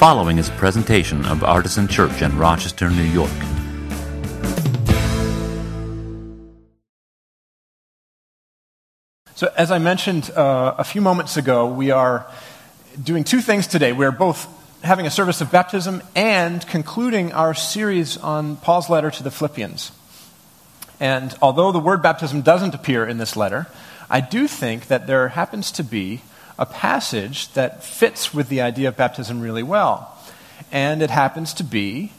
following is a presentation of Artisan Church in Rochester, New York. So, as I mentioned uh, a few moments ago, we are doing two things today. We're both having a service of baptism and concluding our series on Paul's letter to the Philippians. And although the word baptism doesn't appear in this letter, I do think that there happens to be a passage that fits with the idea of baptism really well. And it happens to be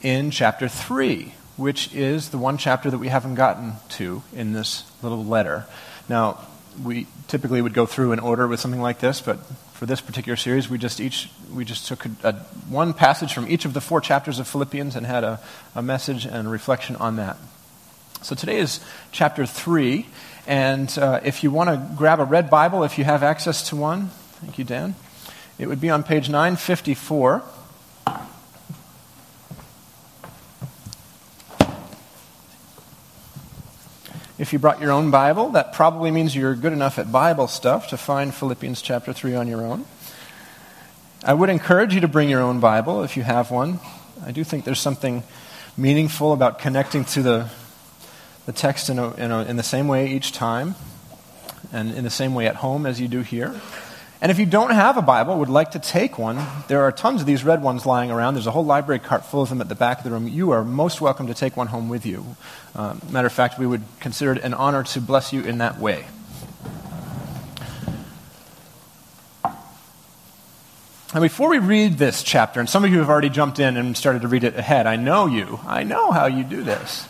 in chapter 3, which is the one chapter that we haven't gotten to in this little letter. Now, we typically would go through in order with something like this, but for this particular series, we just each we just took a, a, one passage from each of the four chapters of Philippians and had a, a message and a reflection on that. So today is chapter three, and uh, if you want to grab a red Bible, if you have access to one, thank you, Dan. It would be on page 954. If you brought your own Bible, that probably means you're good enough at Bible stuff to find Philippians chapter 3 on your own. I would encourage you to bring your own Bible if you have one. I do think there's something meaningful about connecting to the, the text in, a, in, a, in the same way each time and in the same way at home as you do here. And if you don't have a Bible, would like to take one, there are tons of these red ones lying around. There's a whole library cart full of them at the back of the room. You are most welcome to take one home with you. Uh, matter of fact, we would consider it an honor to bless you in that way. And before we read this chapter, and some of you have already jumped in and started to read it ahead, I know you. I know how you do this.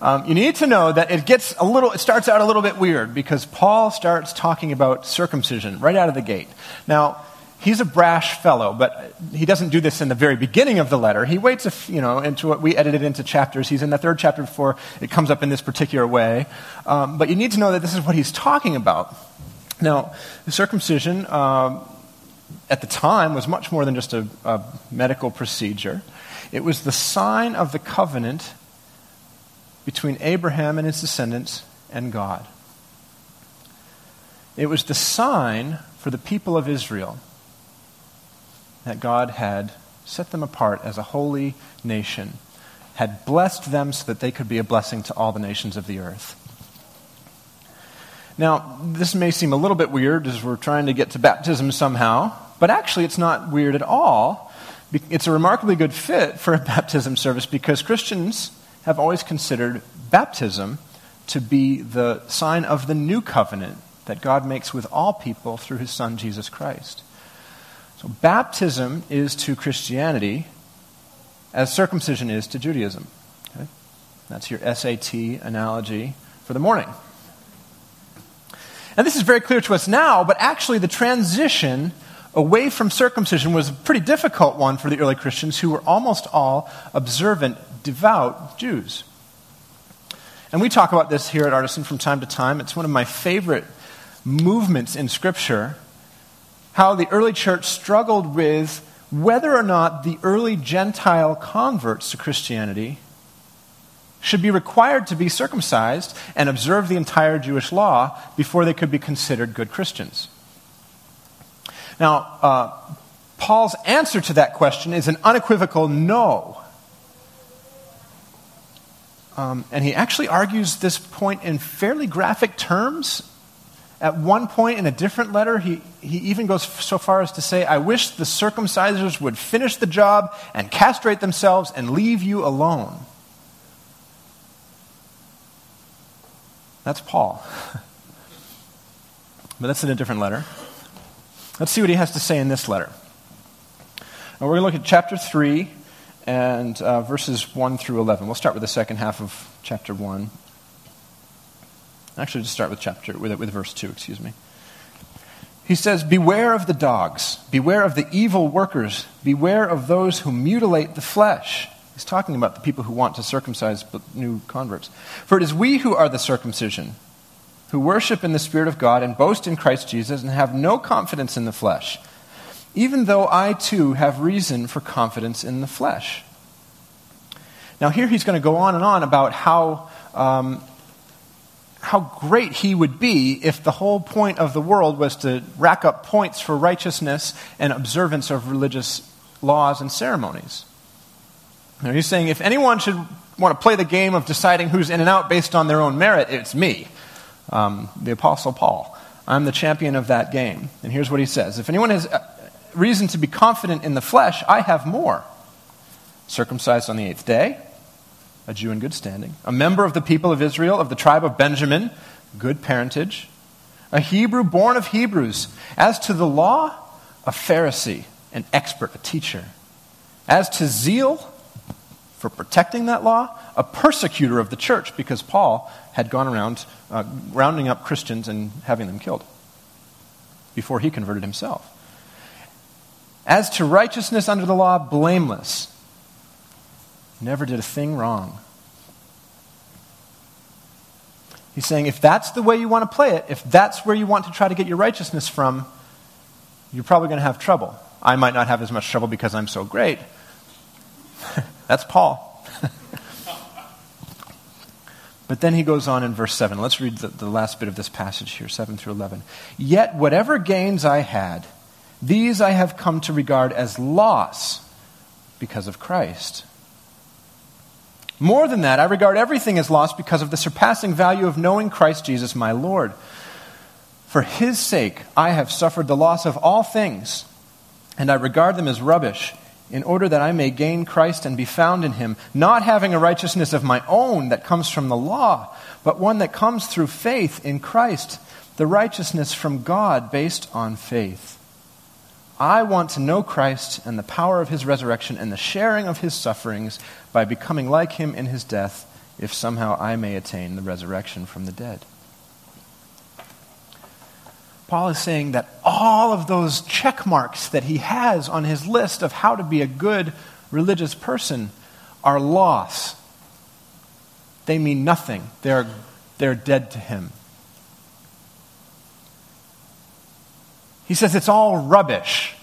Um, you need to know that it gets a little, it starts out a little bit weird because Paul starts talking about circumcision right out of the gate. Now, he's a brash fellow, but he doesn't do this in the very beginning of the letter. He waits, you know, into what we edited into chapters. He's in the third chapter before it comes up in this particular way. Um, but you need to know that this is what he's talking about. Now, circumcision um, at the time was much more than just a, a medical procedure. It was the sign of the covenant between Abraham and his descendants and God. It was the sign for the people of Israel that God had set them apart as a holy nation, had blessed them so that they could be a blessing to all the nations of the earth. Now, this may seem a little bit weird as we're trying to get to baptism somehow, but actually it's not weird at all. It's a remarkably good fit for a baptism service because Christians have always considered baptism to be the sign of the new covenant that God makes with all people through his Son, Jesus Christ. So, baptism is to Christianity as circumcision is to Judaism. Okay? That's your SAT analogy for the morning. And this is very clear to us now, but actually, the transition away from circumcision was a pretty difficult one for the early Christians who were almost all observant devout Jews. And we talk about this here at Artisan from time to time. It's one of my favorite movements in Scripture. How the early church struggled with whether or not the early Gentile converts to Christianity should be required to be circumcised and observe the entire Jewish law before they could be considered good Christians. Now, uh, Paul's answer to that question is an unequivocal no. Um, and he actually argues this point in fairly graphic terms. At one point in a different letter, he, he even goes so far as to say, I wish the circumcisers would finish the job and castrate themselves and leave you alone. That's Paul. but that's in a different letter. Let's see what he has to say in this letter. And we're going to look at chapter 3, and uh, verses 1 through 11. We'll start with the second half of chapter 1. Actually, just start with chapter with, with verse 2, excuse me. He says, Beware of the dogs, beware of the evil workers, beware of those who mutilate the flesh. He's talking about the people who want to circumcise new converts. For it is we who are the circumcision, who worship in the Spirit of God and boast in Christ Jesus and have no confidence in the flesh even though I too have reason for confidence in the flesh. Now, here he's going to go on and on about how, um, how great he would be if the whole point of the world was to rack up points for righteousness and observance of religious laws and ceremonies. Now, he's saying if anyone should want to play the game of deciding who's in and out based on their own merit, it's me, um, the Apostle Paul. I'm the champion of that game. And here's what he says If anyone has reason to be confident in the flesh, I have more. Circumcised on the eighth day, a Jew in good standing, a member of the people of Israel, of the tribe of Benjamin, good parentage, a Hebrew born of Hebrews. As to the law, a Pharisee, an expert, a teacher. As to zeal for protecting that law, a persecutor of the church, because Paul had gone around uh, rounding up Christians and having them killed before he converted himself. As to righteousness under the law, blameless. Never did a thing wrong. He's saying if that's the way you want to play it, if that's where you want to try to get your righteousness from, you're probably going to have trouble. I might not have as much trouble because I'm so great. that's Paul. but then he goes on in verse 7. Let's read the, the last bit of this passage here, 7 through 11. Yet whatever gains I had, these I have come to regard as loss because of Christ. More than that, I regard everything as loss because of the surpassing value of knowing Christ Jesus my Lord. For his sake, I have suffered the loss of all things, and I regard them as rubbish, in order that I may gain Christ and be found in him, not having a righteousness of my own that comes from the law, but one that comes through faith in Christ, the righteousness from God based on faith. I want to know Christ and the power of his resurrection and the sharing of his sufferings by becoming like him in his death, if somehow I may attain the resurrection from the dead. Paul is saying that all of those check marks that he has on his list of how to be a good religious person are loss. They mean nothing, they're, they're dead to him. He says it's all rubbish.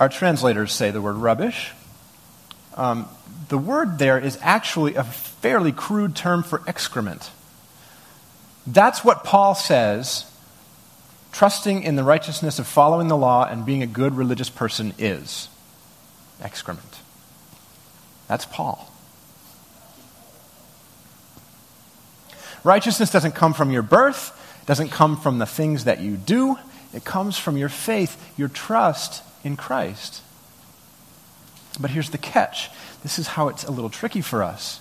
Our translators say the word rubbish. Um, the word there is actually a fairly crude term for excrement. That's what Paul says trusting in the righteousness of following the law and being a good religious person is excrement. That's Paul. Righteousness doesn't come from your birth, doesn't come from the things that you do, it comes from your faith, your trust in Christ. But here's the catch this is how it's a little tricky for us.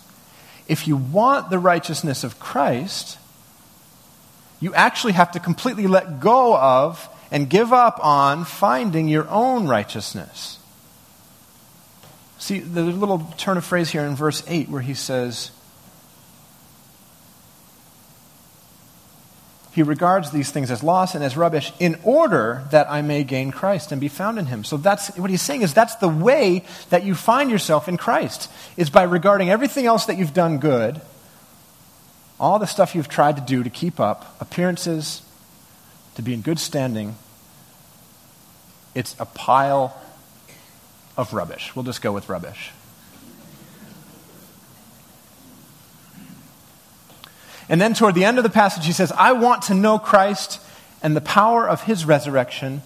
If you want the righteousness of Christ, you actually have to completely let go of and give up on finding your own righteousness. See, the little turn of phrase here in verse 8 where he says, he regards these things as loss and as rubbish in order that I may gain Christ and be found in him. So that's what he's saying is that's the way that you find yourself in Christ is by regarding everything else that you've done good, all the stuff you've tried to do to keep up, appearances, to be in good standing. It's a pile of rubbish. We'll just go with rubbish. And then toward the end of the passage, he says, I want to know Christ and the power of his resurrection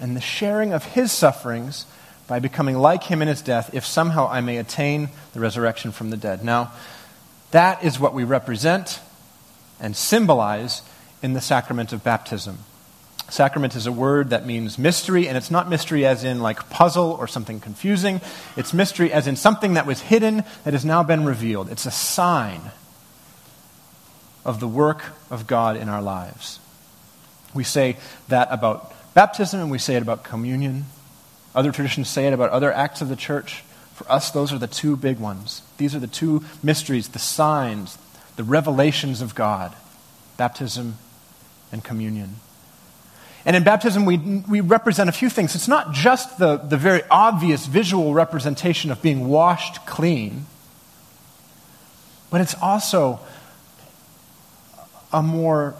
and the sharing of his sufferings by becoming like him in his death, if somehow I may attain the resurrection from the dead. Now, that is what we represent and symbolize in the sacrament of baptism. Sacrament is a word that means mystery, and it's not mystery as in like puzzle or something confusing. It's mystery as in something that was hidden that has now been revealed. It's a sign of the work of God in our lives. We say that about baptism and we say it about communion. Other traditions say it about other acts of the church. For us, those are the two big ones. These are the two mysteries, the signs, the revelations of God baptism and communion. And in baptism, we, we represent a few things. It's not just the, the very obvious visual representation of being washed clean, but it's also a more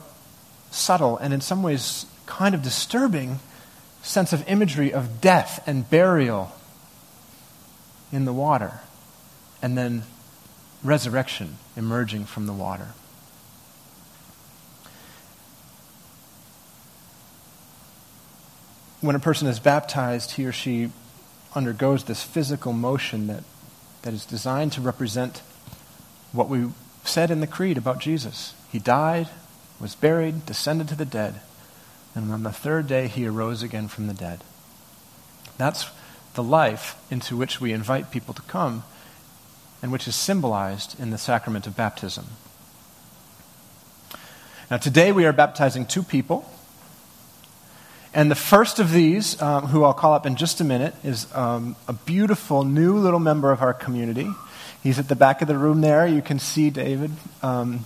subtle and in some ways kind of disturbing sense of imagery of death and burial in the water, and then resurrection emerging from the water. When a person is baptized, he or she undergoes this physical motion that, that is designed to represent what we said in the Creed about Jesus. He died, was buried, descended to the dead, and on the third day he arose again from the dead. That's the life into which we invite people to come and which is symbolized in the sacrament of baptism. Now, today we are baptizing two people. And the first of these, um, who I'll call up in just a minute, is um, a beautiful new little member of our community. He's at the back of the room there. You can see David, um,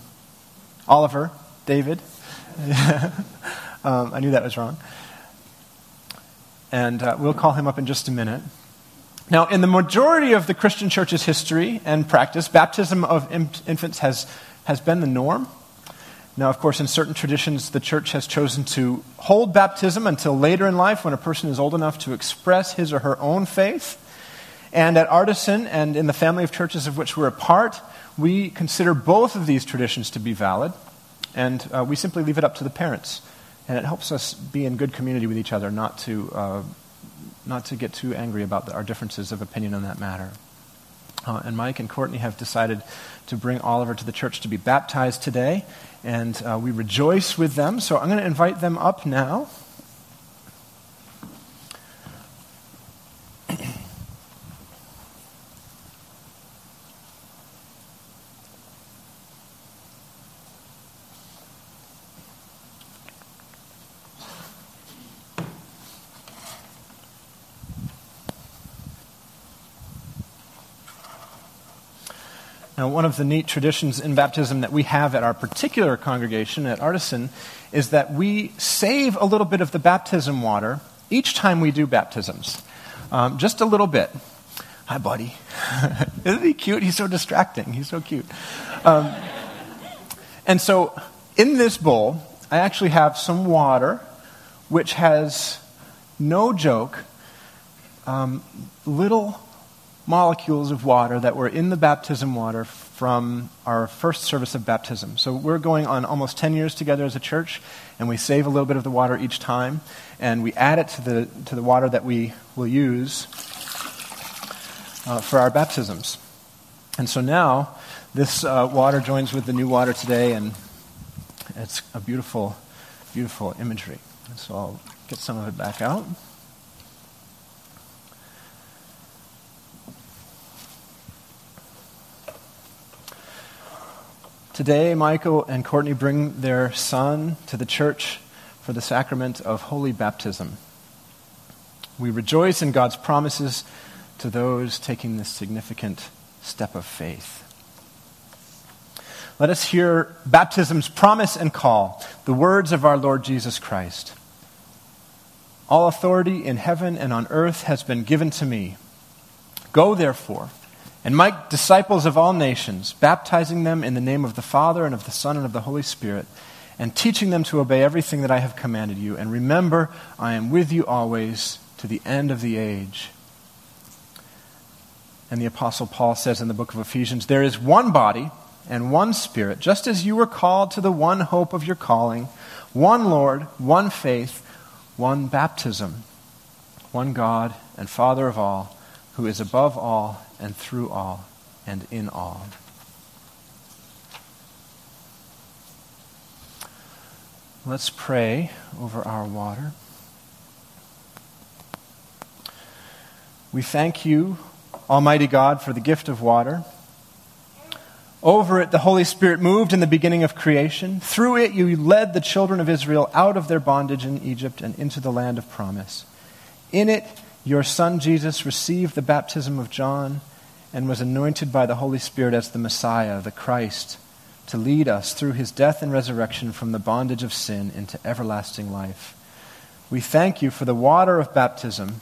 Oliver, David. Um, I knew that was wrong. And uh, we'll call him up in just a minute. Now, in the majority of the Christian church's history and practice, baptism of infants has, has been the norm. Now, of course, in certain traditions, the church has chosen to hold baptism until later in life when a person is old enough to express his or her own faith. And at Artisan and in the family of churches of which we're a part, we consider both of these traditions to be valid, and uh, we simply leave it up to the parents. And it helps us be in good community with each other, not to, uh, not to get too angry about the, our differences of opinion on that matter. Uh, and Mike and Courtney have decided to bring Oliver to the church to be baptized today and uh, we rejoice with them. So I'm going to invite them up now. Now, one of the neat traditions in baptism that we have at our particular congregation at Artisan is that we save a little bit of the baptism water each time we do baptisms. Um, just a little bit. Hi, buddy. Isn't he cute? He's so distracting. He's so cute. Um, and so, in this bowl, I actually have some water which has, no joke, um, little molecules of water that were in the baptism water from our first service of baptism. So we're going on almost 10 years together as a church, and we save a little bit of the water each time, and we add it to the, to the water that we will use uh, for our baptisms. And so now, this uh, water joins with the new water today, and it's a beautiful, beautiful imagery. so I'll get some of it back out. Today, Michael and Courtney bring their son to the church for the sacrament of holy baptism. We rejoice in God's promises to those taking this significant step of faith. Let us hear baptism's promise and call, the words of our Lord Jesus Christ. All authority in heaven and on earth has been given to me. Go, therefore and make disciples of all nations, baptizing them in the name of the Father and of the Son and of the Holy Spirit, and teaching them to obey everything that I have commanded you. And remember, I am with you always to the end of the age. And the Apostle Paul says in the book of Ephesians there is one body and one Spirit, just as you were called to the one hope of your calling, one Lord, one faith, one baptism, one God and Father of all, who is above all and through all and in all. Let's pray over our water. We thank you, Almighty God, for the gift of water. Over it, the Holy Spirit moved in the beginning of creation. Through it, you led the children of Israel out of their bondage in Egypt and into the land of promise. In it, your son Jesus received the baptism of John and was anointed by the Holy Spirit as the Messiah, the Christ, to lead us through his death and resurrection from the bondage of sin into everlasting life. We thank you for the water of baptism.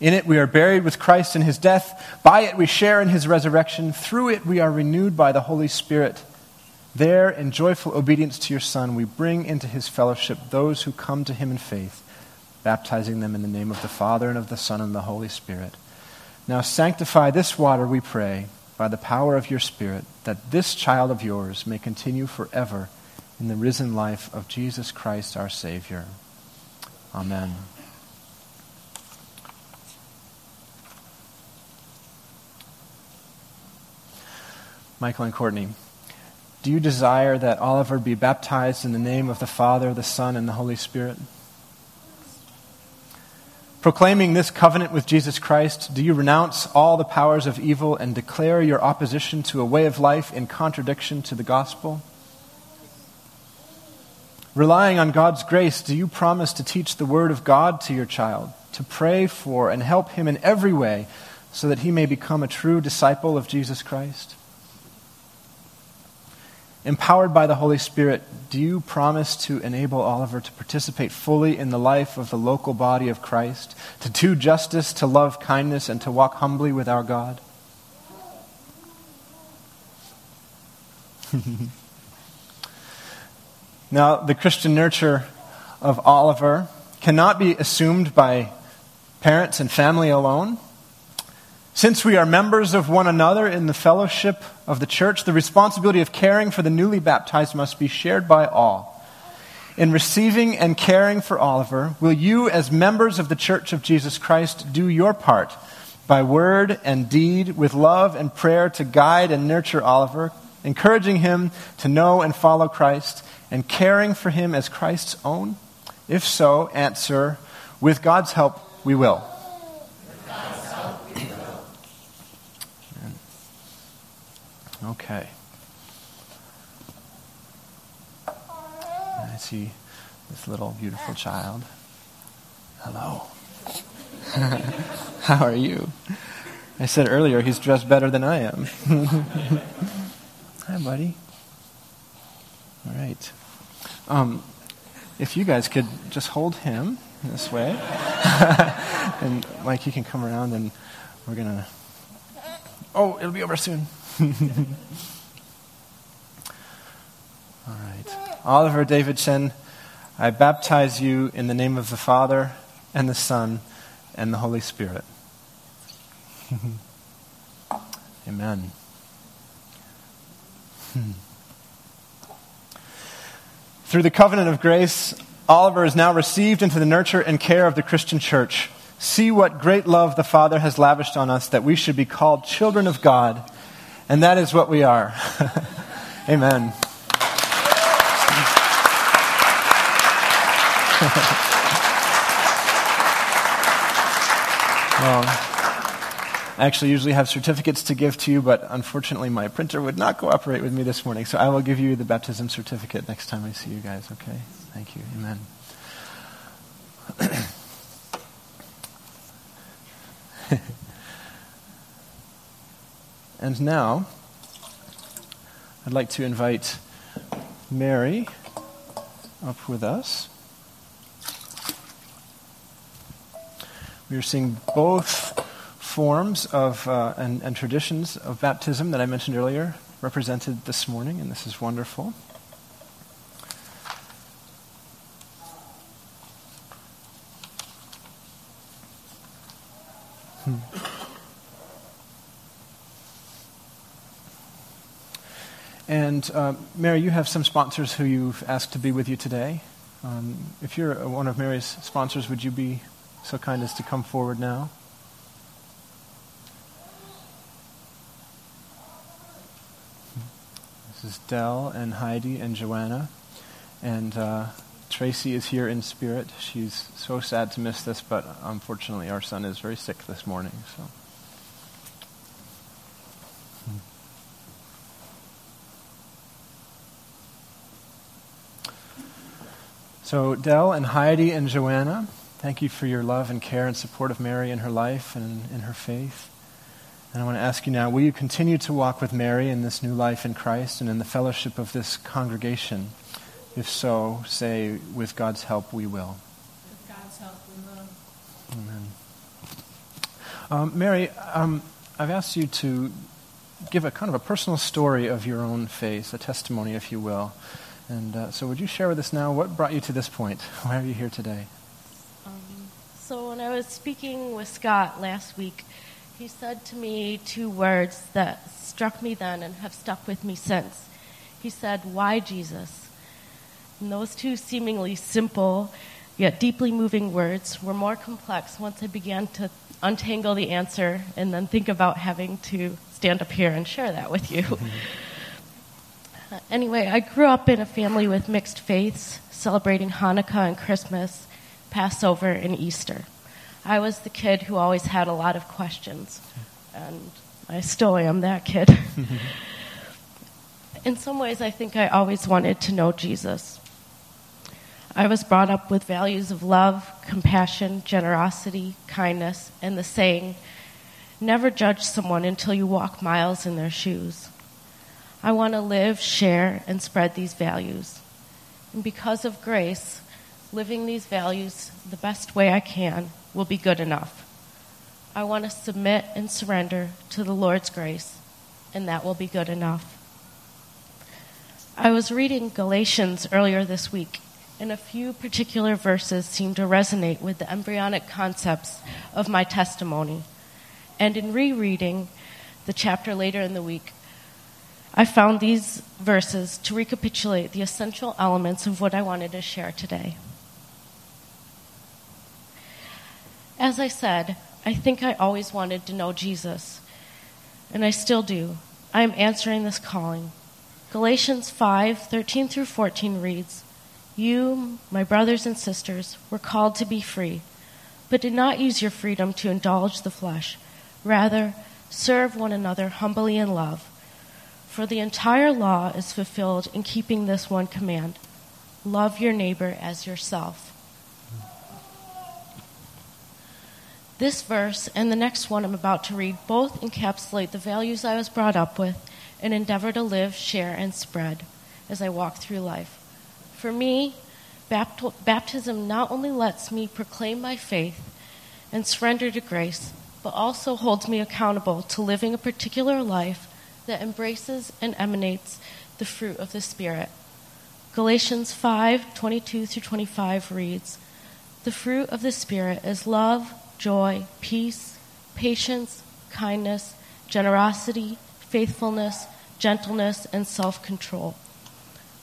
In it we are buried with Christ in his death. By it we share in his resurrection. Through it we are renewed by the Holy Spirit. There, in joyful obedience to your Son, we bring into his fellowship those who come to him in faith, baptizing them in the name of the Father and of the Son and the Holy Spirit. Now sanctify this water, we pray, by the power of your Spirit, that this child of yours may continue forever in the risen life of Jesus Christ our Savior. Amen. Michael and Courtney, do you desire that Oliver be baptized in the name of the Father, the Son, and the Holy Spirit? Proclaiming this covenant with Jesus Christ, do you renounce all the powers of evil and declare your opposition to a way of life in contradiction to the gospel? Relying on God's grace, do you promise to teach the Word of God to your child, to pray for and help him in every way so that he may become a true disciple of Jesus Christ? Empowered by the Holy Spirit, do you promise to enable Oliver to participate fully in the life of the local body of Christ, to do justice, to love kindness, and to walk humbly with our God? now, the Christian nurture of Oliver cannot be assumed by parents and family alone. Since we are members of one another in the fellowship of the church, the responsibility of caring for the newly baptized must be shared by all. In receiving and caring for Oliver, will you, as members of the Church of Jesus Christ, do your part by word and deed with love and prayer to guide and nurture Oliver, encouraging him to know and follow Christ, and caring for him as Christ's own? If so, answer, with God's help, we will. Okay. I see this little beautiful child. Hello. How are you? I said earlier he's dressed better than I am. Hi, buddy. All right. Um, if you guys could just hold him this way, and Mike, you can come around, and we're gonna. Oh, it'll be over soon. All right. Oliver David Chen, I baptize you in the name of the Father and the Son and the Holy Spirit. Amen. Hmm. Through the covenant of grace, Oliver is now received into the nurture and care of the Christian church. See what great love the Father has lavished on us that we should be called children of God and that is what we are. Amen. well, I actually usually have certificates to give to you, but unfortunately my printer would not cooperate with me this morning. So I will give you the baptism certificate next time I see you guys, okay? Thank you. Amen. And now, I'd like to invite Mary up with us. We are seeing both forms of uh, and, and traditions of baptism that I mentioned earlier represented this morning, and this is wonderful. Hmm. Uh, Mary, you have some sponsors who you've asked to be with you today. Um, if you're one of Mary's sponsors, would you be so kind as to come forward now? This is Dell and Heidi and Joanna. And uh, Tracy is here in spirit. She's so sad to miss this, but unfortunately, our son is very sick this morning. So. So, Dell and Heidi and Joanna, thank you for your love and care and support of Mary in her life and in her faith. And I want to ask you now will you continue to walk with Mary in this new life in Christ and in the fellowship of this congregation? If so, say, with God's help, we will. With God's help, we will. Amen. Um, Mary, um, I've asked you to give a kind of a personal story of your own faith, a testimony, if you will. And uh, so, would you share with us now what brought you to this point? Why are you here today? Um, so, when I was speaking with Scott last week, he said to me two words that struck me then and have stuck with me since. He said, Why Jesus? And those two seemingly simple yet deeply moving words were more complex once I began to untangle the answer and then think about having to stand up here and share that with you. anyway, I grew up in a family with mixed faiths, celebrating Hanukkah and Christmas, Passover, and Easter. I was the kid who always had a lot of questions, and I still am that kid. in some ways, I think I always wanted to know Jesus. I was brought up with values of love, compassion, generosity, kindness, and the saying, never judge someone until you walk miles in their shoes. I want to live, share, and spread these values. And because of grace, living these values the best way I can will be good enough. I want to submit and surrender to the Lord's grace, and that will be good enough. I was reading Galatians earlier this week, and a few particular verses seemed to resonate with the embryonic concepts of my testimony. And in rereading the chapter later in the week, I found these verses to recapitulate the essential elements of what I wanted to share today. As I said, I think I always wanted to know Jesus, and I still do. I am answering this calling. Galatians 5 13 through 14 reads, you, my brothers and sisters, were called to be free, but did not use your freedom to indulge the flesh. Rather, serve one another humbly in love. For the entire law is fulfilled in keeping this one command love your neighbor as yourself. This verse and the next one I'm about to read both encapsulate the values I was brought up with and endeavor to live, share, and spread as I walk through life. For me, baptism not only lets me proclaim my faith and surrender to grace, but also holds me accountable to living a particular life that embraces and emanates the fruit of the Spirit. Galatians 5 22 through 25 reads, The fruit of the Spirit is love, joy, peace, patience, kindness, generosity, faithfulness, gentleness, and self control.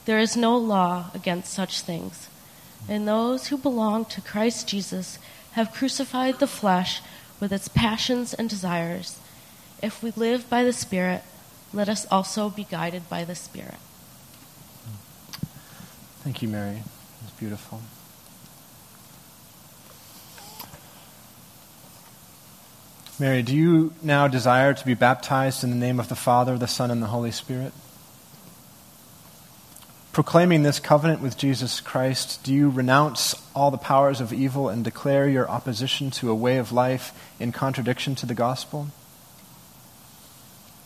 There is no law against such things. And those who belong to Christ Jesus have crucified the flesh with its passions and desires. If we live by the Spirit, let us also be guided by the Spirit. Thank you, Mary. It's beautiful. Mary, do you now desire to be baptized in the name of the Father, the Son, and the Holy Spirit? proclaiming this covenant with Jesus Christ, do you renounce all the powers of evil and declare your opposition to a way of life in contradiction to the gospel?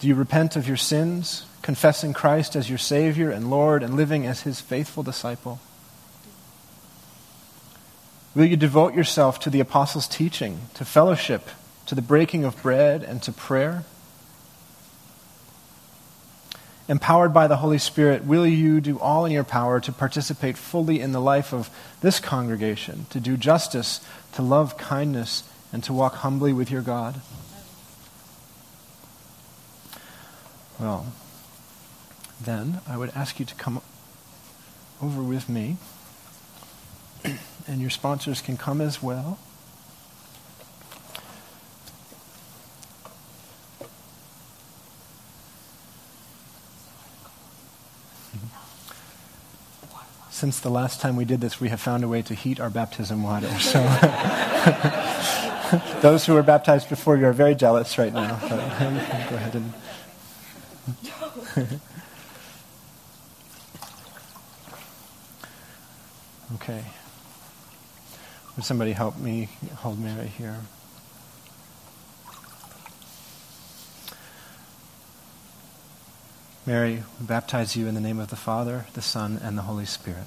Do you repent of your sins, confessing Christ as your Savior and Lord and living as his faithful disciple? Will you devote yourself to the apostles' teaching, to fellowship, to the breaking of bread, and to prayer? empowered by the Holy Spirit, will you do all in your power to participate fully in the life of this congregation, to do justice, to love kindness, and to walk humbly with your God? Well, then I would ask you to come over with me, and your sponsors can come as well. since the last time we did this, we have found a way to heat our baptism water. So those who were baptized before you are very jealous right now. But go ahead and. okay. Would somebody help me hold Mary here? Mary, we baptize you in the name of the Father, the Son, and the Holy Spirit.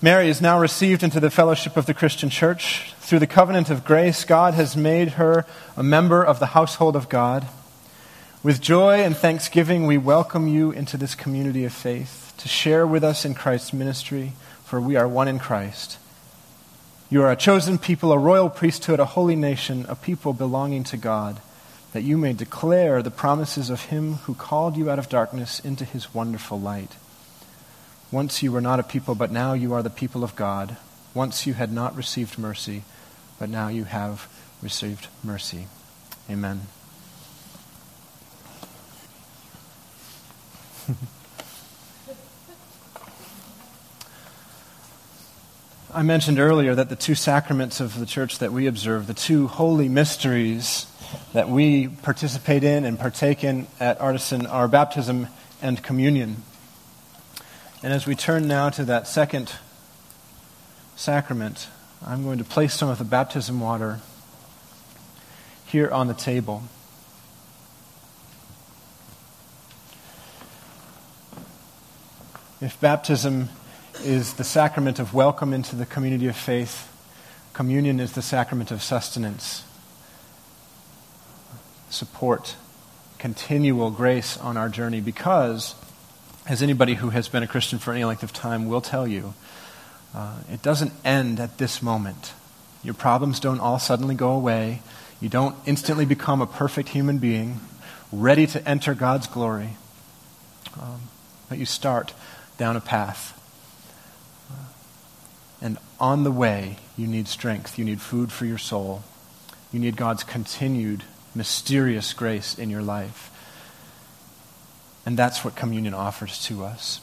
Mary is now received into the fellowship of the Christian church. Through the covenant of grace, God has made her a member of the household of God. With joy and thanksgiving, we welcome you into this community of faith to share with us in Christ's ministry, for we are one in Christ. You are a chosen people, a royal priesthood, a holy nation, a people belonging to God, that you may declare the promises of Him who called you out of darkness into His wonderful light. Once you were not a people, but now you are the people of God. Once you had not received mercy, but now you have received mercy. Amen. I mentioned earlier that the two sacraments of the church that we observe, the two holy mysteries that we participate in and partake in at Artisan, are baptism and communion. And as we turn now to that second sacrament, I'm going to place some of the baptism water here on the table. If baptism is the sacrament of welcome into the community of faith, communion is the sacrament of sustenance, support, continual grace on our journey because, as anybody who has been a Christian for any length of time will tell you, uh, it doesn't end at this moment. Your problems don't all suddenly go away. You don't instantly become a perfect human being ready to enter God's glory. Um, but you start down a path. And on the way, you need strength. You need food for your soul. You need God's continued, mysterious grace in your life. And that's what communion offers to us.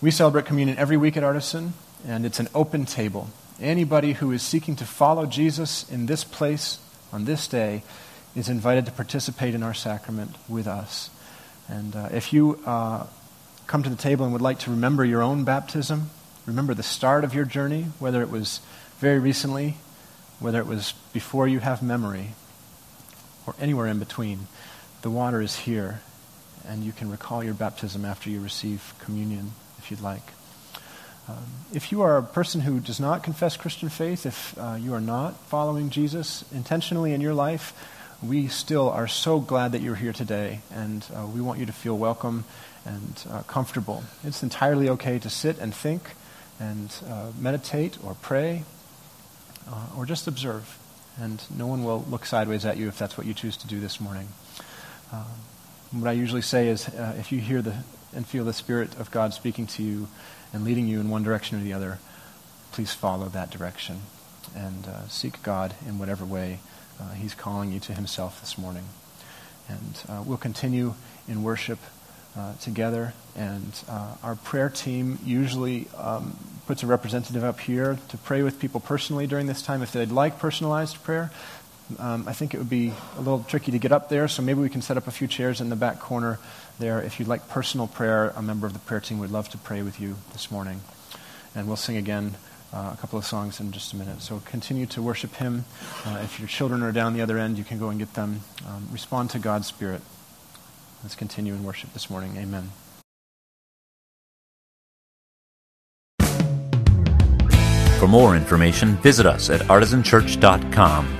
We celebrate communion every week at Artisan, and it's an open table. Anybody who is seeking to follow Jesus in this place on this day is invited to participate in our sacrament with us. And uh, if you uh, come to the table and would like to remember your own baptism, remember the start of your journey, whether it was very recently, whether it was before you have memory, or anywhere in between, the water is here, and you can recall your baptism after you receive communion if you'd like. Um, if you are a person who does not confess Christian faith, if uh, you are not following Jesus intentionally in your life, we still are so glad that you're here today, and uh, we want you to feel welcome and uh, comfortable. It's entirely okay to sit and think and uh, meditate or pray uh, or just observe. And no one will look sideways at you if that's what you choose to do this morning. Um, what I usually say is uh, if you hear the, and feel the Spirit of God speaking to you and leading you in one direction or the other, please follow that direction and uh, seek God in whatever way He's calling you to Himself this morning. And we'll continue in worship uh, together. And uh, our prayer team usually um, puts a representative up here to pray with people personally during this time if they'd like personalized prayer. Um, I think it would be a little tricky to get up there, so maybe we can set up a few chairs in the back corner there. If you'd like personal prayer, a member of the prayer team would love to pray with you this morning. And we'll sing again uh, a couple of songs in just a minute. So continue to worship Him. Uh, if your children are down the other end, you can go and get them. Um, respond to God's Spirit. Let's continue in worship this morning. Amen. For more information, visit us at artisanchurch.com